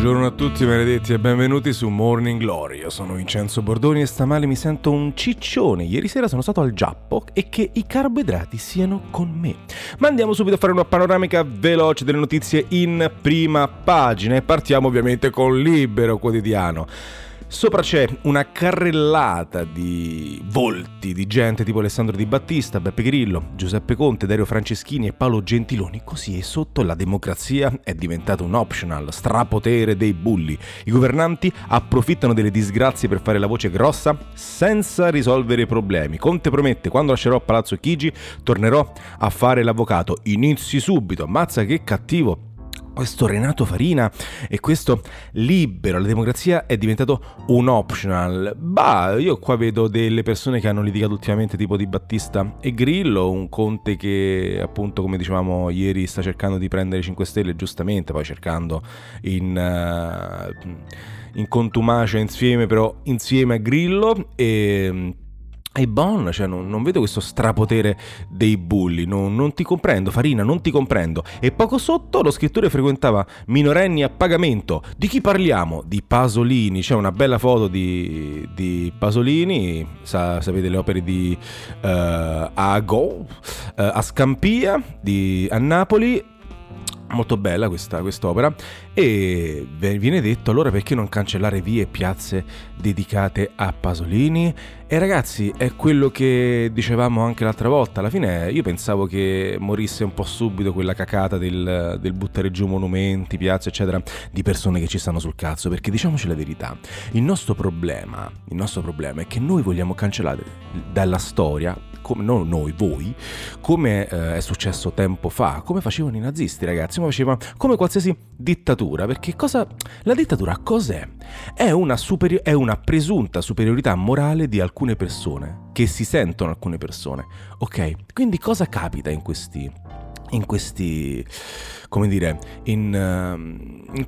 Buongiorno a tutti maledetti e benvenuti su Morning Glory. Io sono Vincenzo Bordoni e stamane mi sento un ciccione. Ieri sera sono stato al Giappo e che i carboidrati siano con me. Ma andiamo subito a fare una panoramica veloce delle notizie in prima pagina e partiamo ovviamente con Libero Quotidiano. Sopra c'è una carrellata di volti di gente tipo Alessandro Di Battista, Beppe Grillo, Giuseppe Conte, Dario Franceschini e Paolo Gentiloni. Così e sotto la democrazia è diventata un optional, strapotere dei bulli. I governanti approfittano delle disgrazie per fare la voce grossa senza risolvere i problemi. Conte promette quando lascerò Palazzo Chigi tornerò a fare l'avvocato. Inizi subito. Mazza che cattivo questo Renato Farina e questo libero, la democrazia è diventato un optional. Bah, io qua vedo delle persone che hanno litigato ultimamente tipo di Battista e Grillo, un Conte che appunto come dicevamo ieri sta cercando di prendere 5 Stelle giustamente, poi cercando in... Uh, in contumacia insieme però insieme a Grillo e è Bon, cioè non, non, vedo questo strapotere dei bulli, non, non, ti comprendo, Farina, non ti comprendo. E poco sotto lo scrittore frequentava minorenni a pagamento. Di chi parliamo? Di Pasolini, c'è una bella foto di, di Pasolini, sa, sapete le opere di uh, Ago, uh, a Scampia, di, a Napoli, molto bella questa quest'opera. E viene detto allora perché non cancellare vie e piazze dedicate a Pasolini? E ragazzi è quello che dicevamo anche l'altra volta. Alla fine io pensavo che morisse un po' subito quella cacata del, del buttare giù monumenti piazze eccetera di persone che ci stanno sul cazzo. Perché diciamoci la verità il nostro problema il nostro problema è che noi vogliamo cancellare dalla storia come non noi, voi, come eh, è successo tempo fa, come facevano i nazisti, ragazzi, come facevano come qualsiasi dittatura, perché cosa la dittatura cos'è? È una, superi- è una presunta superiorità morale di alcune persone, che si sentono alcune persone. Ok? Quindi cosa capita in questi in questi come dire in, uh, in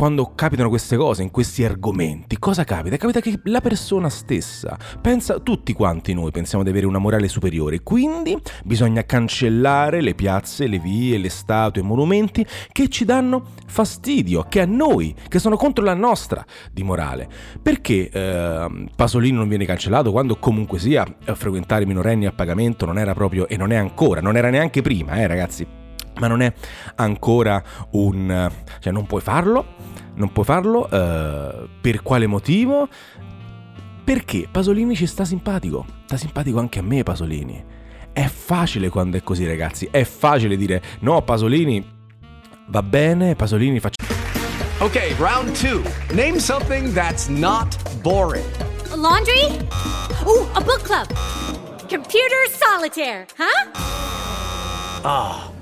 quando capitano queste cose, in questi argomenti, cosa capita? Capita che la persona stessa pensa, tutti quanti noi pensiamo di avere una morale superiore, quindi bisogna cancellare le piazze, le vie, le statue, i monumenti che ci danno fastidio, che a noi, che sono contro la nostra di morale. Perché eh, Pasolini non viene cancellato quando comunque sia a frequentare minorenni a pagamento non era proprio, e non è ancora, non era neanche prima, eh ragazzi? Ma non è ancora un... cioè non puoi farlo, non puoi farlo, uh, per quale motivo? Perché Pasolini ci sta simpatico, sta simpatico anche a me Pasolini. È facile quando è così ragazzi, è facile dire no Pasolini va bene, Pasolini faccia... Ok, round 2. Name something that's not boring. A laundry? Ooh, a book club. Computer solitaire, huh? Ah.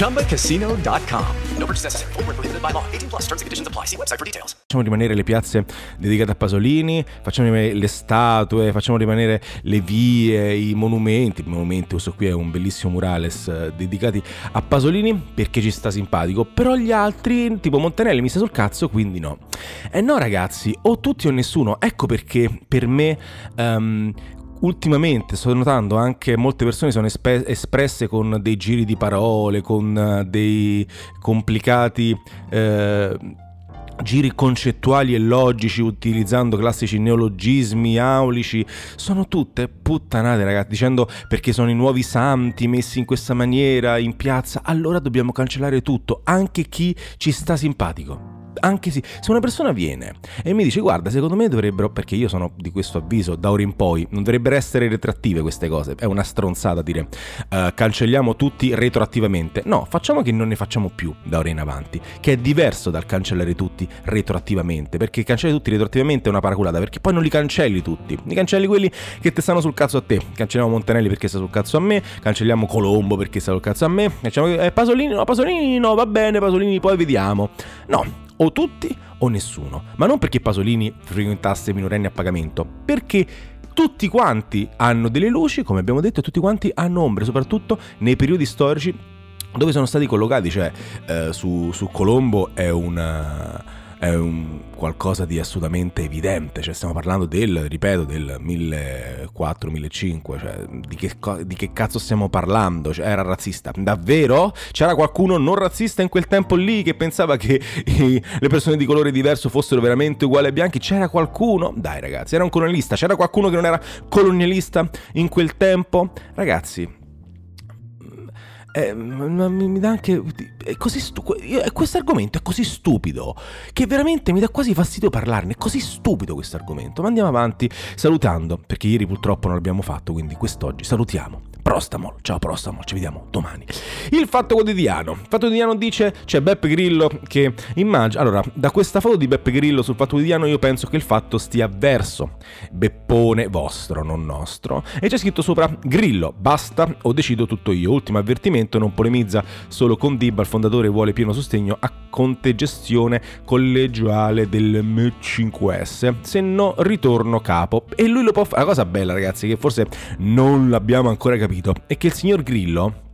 ChumbaCasino.com. No purchase necessary. Full prohibited by law. 18 plus terms and conditions apply. See website for details. Facciamo rimanere le piazze dedicate a Pasolini, facciamo rimanere le statue, facciamo rimanere le vie, i monumenti. I monumenti, questo qui è un bellissimo murales eh, dedicati a Pasolini perché ci sta simpatico. Però gli altri, tipo Montanelli, mi sta sul cazzo, quindi no. Eh no, ragazzi, o tutti o nessuno. Ecco perché per me um, ultimamente sto notando anche molte persone sono espe- espresse con dei giri di parole, con uh, dei complicati eh, giri concettuali e logici utilizzando classici neologismi aulici. Sono tutte puttanate, ragazzi, dicendo perché sono i nuovi santi messi in questa maniera in piazza, allora dobbiamo cancellare tutto, anche chi ci sta simpatico. Anche se, se una persona viene e mi dice guarda secondo me dovrebbero, perché io sono di questo avviso da ora in poi, non dovrebbero essere retroattive queste cose, è una stronzata dire uh, cancelliamo tutti retroattivamente, no facciamo che non ne facciamo più da ora in avanti, che è diverso dal cancellare tutti retroattivamente, perché cancellare tutti retroattivamente è una paraculata, perché poi non li cancelli tutti, li cancelli quelli che ti stanno sul cazzo a te, cancelliamo Montanelli perché sta sul cazzo a me, cancelliamo Colombo perché sta sul cazzo a me, cancelliamo eh, Pasolini, no Pasolini no va bene Pasolini poi vediamo, no o tutti o nessuno. Ma non perché Pasolini frequentasse minorenni a pagamento, perché tutti quanti hanno delle luci, come abbiamo detto, e tutti quanti hanno ombre, soprattutto nei periodi storici dove sono stati collocati, cioè eh, su, su Colombo è una è un qualcosa di assolutamente evidente, cioè stiamo parlando del, ripeto, del 1400-1500, cioè di che, di che, cazzo stiamo parlando? Cioè, era razzista, davvero? C'era qualcuno non razzista in quel tempo lì che pensava che i, le persone di colore diverso fossero veramente uguali ai bianchi? C'era qualcuno? Dai ragazzi, era un colonialista, c'era qualcuno che non era colonialista in quel tempo? Ragazzi, eh, mi, mi, dà anche. È così stupido. Questo argomento è così stupido che veramente mi dà quasi fastidio parlarne. È così stupido questo argomento. Ma andiamo avanti salutando, perché ieri purtroppo non l'abbiamo fatto, quindi quest'oggi salutiamo Prostamol. Ciao Prostamol, ci vediamo domani. Il Fatto Quotidiano. Il Fatto Quotidiano dice c'è Beppe Grillo che immagina... Allora, da questa foto di Beppe Grillo sul Fatto Quotidiano io penso che il fatto stia verso Beppone vostro, non nostro. E c'è scritto sopra Grillo, basta, ho deciso tutto io. Ultimo avvertimento, non polemizza solo con Dibba, il fondatore vuole pieno sostegno a Conte gestione collegiale del M5S, se no ritorno capo. E lui lo può fare. La cosa bella ragazzi, che forse non l'abbiamo ancora capito capito è che il signor Grillo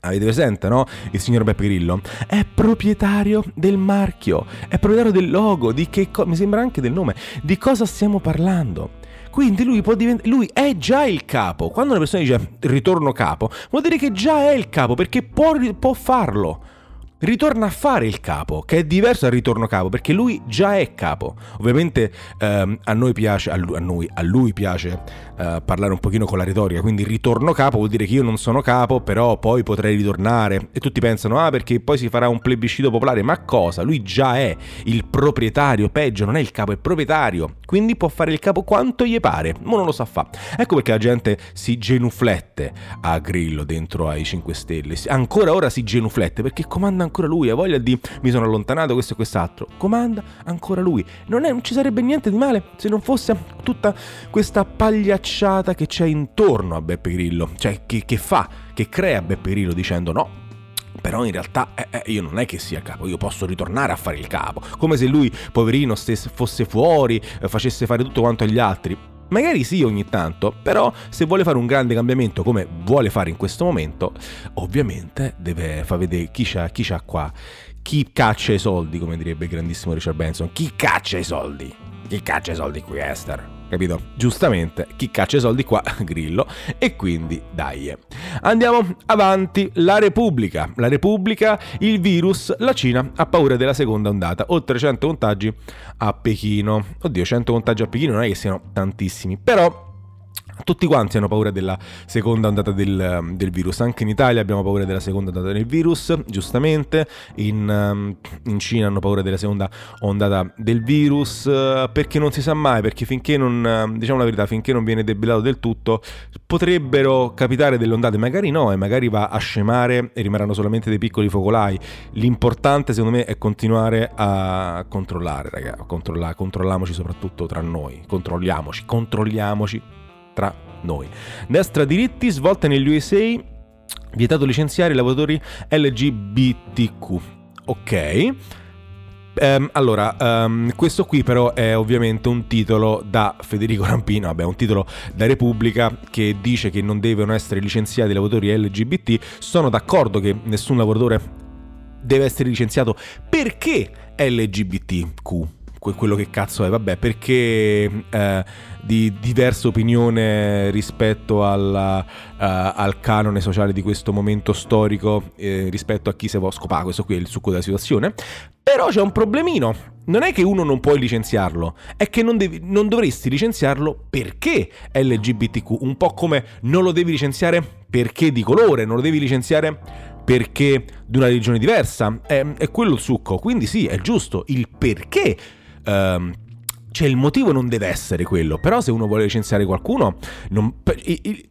Avete presente, no? Il signor Beppe Grillo è proprietario del marchio, è proprietario del logo, di che co- mi sembra anche del nome, di cosa stiamo parlando. Quindi lui può diventare lui è già il capo. Quando una persona dice ritorno capo, vuol dire che già è il capo perché può, può farlo ritorna a fare il capo, che è diverso dal ritorno capo, perché lui già è capo. Ovviamente ehm, a noi piace, a lui, a, noi, a lui piace eh, parlare un pochino con la retorica, quindi ritorno capo vuol dire che io non sono capo, però poi potrei ritornare. E tutti pensano, ah perché poi si farà un plebiscito popolare, ma cosa? Lui già è il proprietario, peggio, non è il capo, è proprietario, quindi può fare il capo quanto gli pare, ma non lo sa fare. Ecco perché la gente si genuflette a Grillo dentro ai 5 Stelle, ancora ora si genuflette perché comanda ancora lui, ha voglia di? Mi sono allontanato questo e quest'altro, comanda ancora lui. Non, è, non ci sarebbe niente di male se non fosse tutta questa pagliacciata che c'è intorno a Beppe Grillo, cioè che, che fa, che crea Beppe Grillo dicendo no, però in realtà eh, eh, io non è che sia capo, io posso ritornare a fare il capo, come se lui, poverino, stesse, fosse fuori, eh, facesse fare tutto quanto agli altri. Magari sì ogni tanto, però se vuole fare un grande cambiamento come vuole fare in questo momento, ovviamente deve far vedere chi c'ha, chi c'ha qua, chi caccia i soldi, come direbbe il grandissimo Richard Benson, chi caccia i soldi, chi caccia i soldi qui Esther capito? Giustamente, chi caccia i soldi qua? Grillo. E quindi, dai. Andiamo avanti. La Repubblica. La Repubblica, il virus, la Cina ha paura della seconda ondata. Oltre 100 contagi a Pechino. Oddio, 100 contagi a Pechino non è che siano tantissimi, però tutti quanti hanno paura della seconda ondata del, del, virus, anche in Italia abbiamo paura della seconda ondata del virus, giustamente, in, um, in Cina hanno paura della seconda ondata del virus, perché non si sa mai, perché finché non, diciamo la verità, finché non viene debellato del tutto, potrebbero capitare delle ondate, magari no, e magari va a scemare e rimarranno solamente dei piccoli focolai. L'importante secondo me è continuare a controllare, ragazzi, controllare, controlliamoci soprattutto tra noi, controlliamoci, controlliamoci tra noi. Destra diritti, svolta negli USA, vietato licenziare i lavoratori LGBTQ. Ok. Um, allora, um, questo qui però è ovviamente un titolo da Federico Rampino, vabbè, un titolo da Repubblica che dice che non devono essere licenziati i lavoratori LGBT. Sono d'accordo che nessun lavoratore deve essere licenziato perché LGBTQ quello che cazzo è, vabbè, perché eh, di diversa opinione rispetto alla, uh, al canone sociale di questo momento storico, eh, rispetto a chi se vuole scopare, questo qui è il succo della situazione. Però c'è un problemino. Non è che uno non puoi licenziarlo, è che non, devi, non dovresti licenziarlo perché LGBTQ, un po' come non lo devi licenziare perché di colore, non lo devi licenziare perché di una religione diversa, è, è quello il succo, quindi sì, è giusto, il perché... ehm, cioè il motivo non deve essere quello, però se uno vuole licenziare qualcuno, non, per- i- i-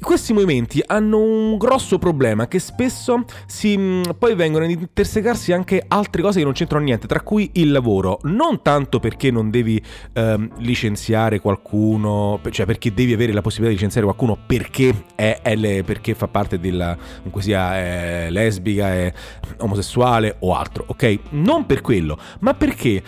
questi movimenti hanno un grosso problema che spesso si, mh, poi vengono ad intersecarsi anche altre cose che non c'entrano niente, tra cui il lavoro. Non tanto perché non devi ehm, licenziare qualcuno, cioè perché devi avere la possibilità di licenziare qualcuno perché, è, è le- perché fa parte della, comunque sia è lesbica, è omosessuale o altro, ok? Non per quello, ma perché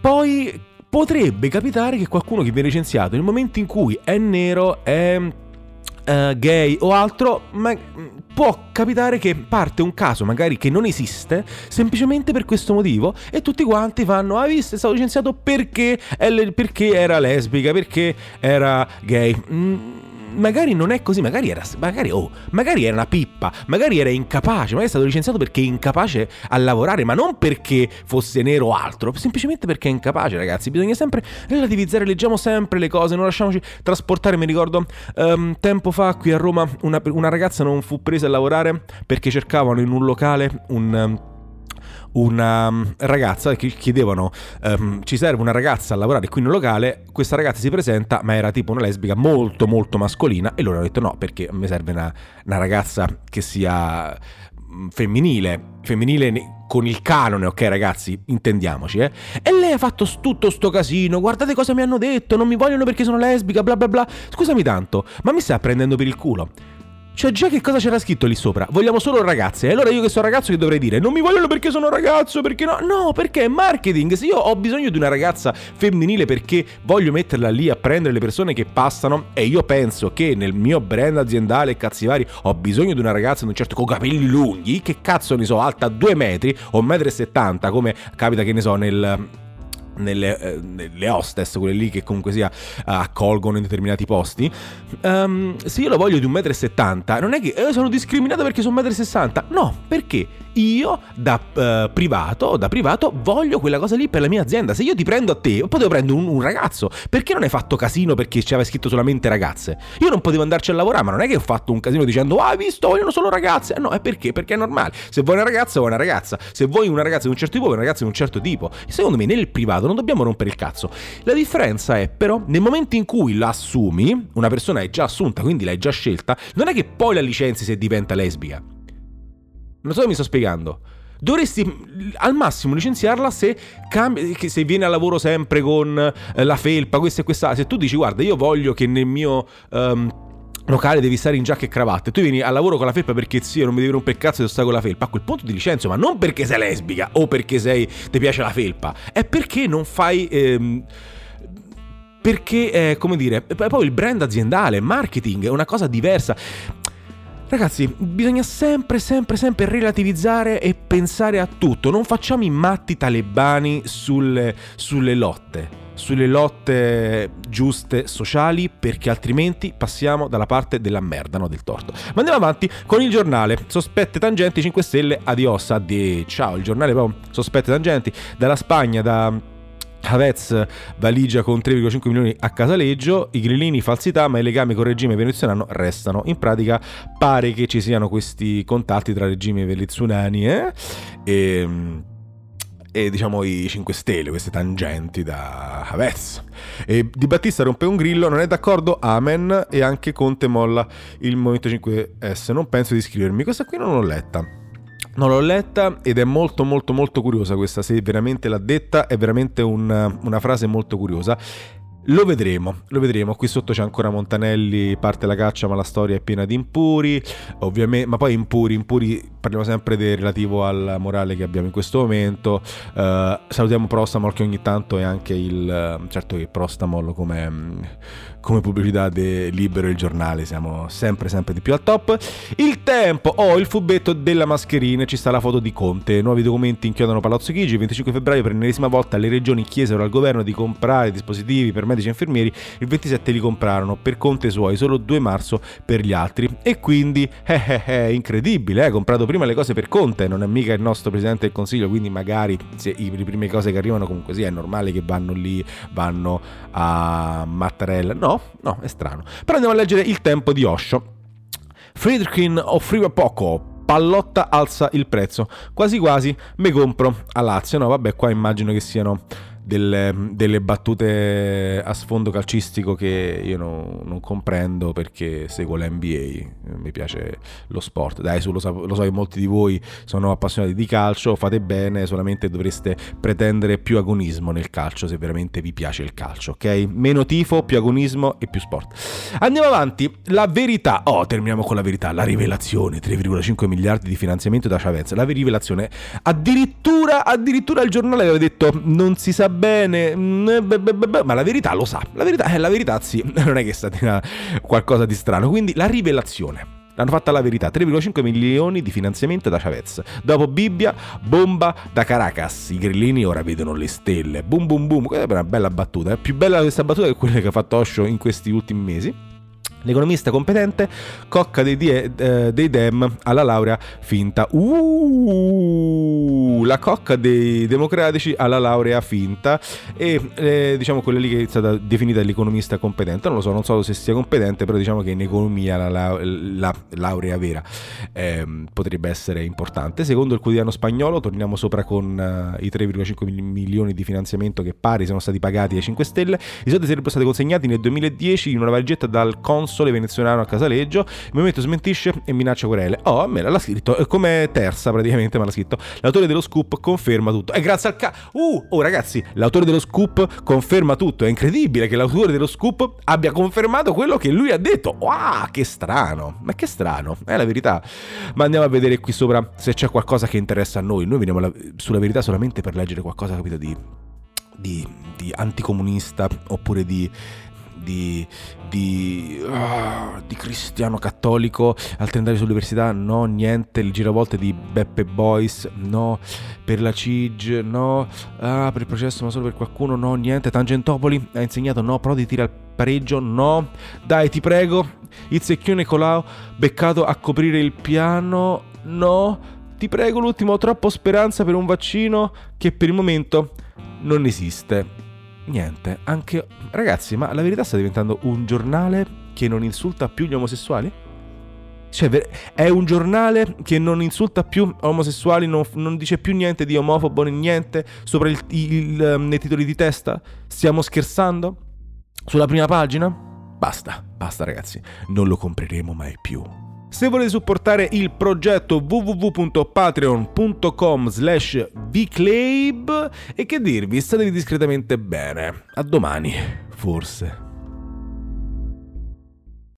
poi potrebbe capitare che qualcuno che viene licenziato nel momento in cui è nero, è eh, gay o altro, ma può capitare che parte un caso magari che non esiste semplicemente per questo motivo e tutti quanti fanno, hai visto, è stato licenziato perché, perché era lesbica, perché era gay. Mm, magari non è così, magari era, magari, oh, magari era una pippa, magari era incapace, magari è stato licenziato perché è incapace a lavorare, ma non perché fosse nero o altro, semplicemente perché è incapace, ragazzi. Bisogna sempre relativizzare, leggiamo sempre le cose, non lasciamoci trasportare. Mi ricordo ehm, tempo fa qui a Roma una, una ragazza non fu presa a lavorare perché cercavano in un locale un. ehm, una mm, ragazza che chiedevano ehm, ci serve una ragazza a lavorare qui in un locale? Questa ragazza si presenta ma era tipo una lesbica molto molto mascolina e loro hanno detto no perché mi serve una, una ragazza che sia mm, femminile femminile con il canone ok ragazzi? Intendiamoci eh. E lei ha fatto tutto sto casino guardate cosa mi hanno detto non mi vogliono perché sono lesbica bla bla bla. Scusami tanto ma mi stai prendendo per il culo cioè, già che cosa c'era scritto lì sopra? Vogliamo solo ragazze. E allora io che sono ragazzo che dovrei dire? Non mi vogliono perché sono ragazzo, perché no? No, perché è marketing. Se io ho bisogno di una ragazza femminile perché voglio metterla lì a prendere le persone che passano e io penso che nel mio brand aziendale cazzi vari ho bisogno di una ragazza di un certo con capelli lunghi, che cazzo ne so, alta 2 metri o 1,70 m, come capita che ne so nel nelle, eh, nelle hostess, quelle lì che comunque sia eh, accolgono in determinati posti. Ehm, se io lo voglio di 1,70 m, non è che eh, sono discriminato perché sono 1,60 m. No, perché io da eh, privato, da privato voglio quella cosa lì per la mia azienda. Se io ti prendo a te, potevo prendere un, un ragazzo. Perché non hai fatto casino perché c'aveva scritto solamente ragazze? Io non potevo andarci a lavorare, ma non è che ho fatto un casino dicendo "Ah, hai visto, vogliono solo ragazze". No, è perché? Perché è normale. Se vuoi una ragazza, vuoi una ragazza. Se vuoi una ragazza di un certo tipo, vuoi una ragazza di un certo tipo. E secondo me nel privato non dobbiamo rompere il cazzo. La differenza è però nel momento in cui la assumi, una persona è già assunta, quindi l'hai già scelta, non è che poi la licenzi se diventa lesbica. Non so se mi sto spiegando. Dovresti mm, al massimo licenziarla se, cambi- se viene a lavoro sempre con eh, la felpa, questa e questa. Se tu dici, guarda, io voglio che nel mio. ehm, Locale devi stare in giacca e cravatta. E tu vieni a lavoro con la felpa perché zio non mi devi rompere il cazzo se sto con la felpa. A quel punto ti licenzio, ma non perché sei lesbica o perché sei. ti piace la felpa. È perché non fai. ehm, perché, eh, come dire, poi il brand aziendale, marketing è una cosa diversa. Ragazzi, bisogna sempre, sempre, sempre relativizzare e pensare a tutto. Non facciamo i matti talebani sulle, sulle lotte. Sulle lotte giuste sociali, perché altrimenti passiamo dalla parte della merda, no del torto. Ma andiamo avanti con il giornale. Sospette tangenti 5 Stelle, adios, addio. Ciao, il giornale proprio sospette tangenti dalla Spagna, da Havetz valigia con 3,5 milioni a Casaleggio, i grillini falsità, ma i legami con il regime venezuelano restano. In pratica pare che ci siano questi contatti tra regime venezuelani eh? e, e diciamo i 5 Stelle, queste tangenti da Havetz. E Di Battista rompe un grillo, non è d'accordo, amen, e anche Conte molla il Movimento 5S. Non penso di iscrivermi, questa qui non l'ho letta. Non l'ho letta ed è molto molto molto curiosa questa, se veramente l'ha detta, è veramente un- una frase molto curiosa. Lo vedremo, lo vedremo. Qui sotto c'è ancora Montanelli, parte la caccia, ma la storia è piena di impuri. Ovviamente, ma poi impuri, impuri, parliamo sempre del relativo alla morale che abbiamo in questo momento. Eh, salutiamo Prostamol che ogni tanto è anche il... eh, certo che Prostamol come, mm, come pubblicità de Libero il giornale, siamo sempre sempre di più al top. Il tempo, oh il fubbetto della mascherina, ci sta la foto di Conte. Nuovi documenti inchiodano Palazzo Chigi. Il 25 febbraio per l'ennesima volta le regioni chiesero al governo di comprare dispositivi per medici e infermieri. Il 27 li comprarono per conte suoi, solo 2 marzo per gli altri. E quindi, eh eh eh, incredibile, eh, comprato prima le cose per Conte, non è mica il nostro Presidente del Consiglio, quindi magari se le prime cose che arrivano comunque sì, è normale che vanno lì, vanno a Mattarella. No, no, è strano. Però andiamo a leggere il tempo di Osho. Friedkin offriva poco Pallotta alza il prezzo. Quasi quasi me compro a Lazio. No, vabbè, qua immagino che siano delle, delle, battute a sfondo calcistico che io no, non comprendo perché seguo l'NBA, mi piace lo sport. Dai, su, lo, so, lo so che molti di voi sono appassionati di calcio, fate bene, solamente dovreste pretendere più agonismo nel calcio se veramente vi piace il calcio, ok? Meno tifo, più agonismo e più sport. Andiamo avanti, la verità. Oh, terminiamo con la verità, la rivelazione, 3,5 miliardi di finanziamento da Chavez. La rivelazione, addirittura, addirittura il giornale aveva detto non si sa bene, mm, ma la verità lo sa. La verità, eh, la verità sì, non è che è stata qualcosa di strano. Quindi la rivelazione. L'hanno fatta la verità, 3,5 milioni di finanziamento da Chavez. Dopo Bibbia, bomba da Caracas. I grillini ora vedono le stelle. Boom boom boom. Questa è una bella battuta. È più bella questa battuta che quella che ha fatto Osho in questi ultimi mesi. L'economista competente cocca dei, die, eh, dei, Dem alla laurea finta. Uh, la cocca dei democratici alla laurea finta. E eh, diciamo quella lì che è stata definita l'economista competente. Non lo so, non so se sia competente, però diciamo che in economia la, la, la laurea vera eh, potrebbe essere importante. Secondo il quotidiano spagnolo, torniamo sopra con uh, i 3,5 milioni di finanziamento che pari sono stati pagati ai 5 Stelle. I soldi sarebbero stati consegnati nel 2010 in una valigetta dal Consul console venezuelano a Casaleggio. Il movimento smentisce e minaccia querele. Oh, a me l'ha scritto come terza praticamente, ma l'ha scritto. L'autore dello scoop conferma tutto. E grazie al ca... Uh, oh ragazzi, l'autore dello scoop conferma tutto. È incredibile che l'autore dello scoop abbia confermato quello che lui ha detto. Wow, che strano. Ma che strano, è la verità. Ma andiamo a vedere qui sopra se c'è qualcosa che interessa a noi. Noi veniamo la... sulla verità solamente per leggere qualcosa, capito, di, di, di anticomunista oppure di di, di, uh, di cristiano cattolico al tentare sull'università, no, niente, il giravolte di Beppe Boys, no, per la CIG, no, ah, per il processo ma solo per qualcuno, no, niente, Tangentopoli ha insegnato no, Prodi tira il pareggio, no, dai ti prego, Izzecchio Nicolao, beccato a coprire il piano, no, ti prego l'ultimo, troppo speranza per un vaccino che per il momento non esiste niente, anche... Ragazzi, ma la verità sta diventando un giornale che non insulta più gli omosessuali? Cioè, è un giornale che non insulta più omosessuali, non, non dice più niente di omofobo né niente sopra il, il, um, nei titoli di testa? Stiamo scherzando? Sulla prima pagina? Basta, basta ragazzi, non lo compreremo mai più. Se volete supportare il progetto www.patreon.com slash vclabe e che dirvi, statevi discretamente bene. A domani, forse.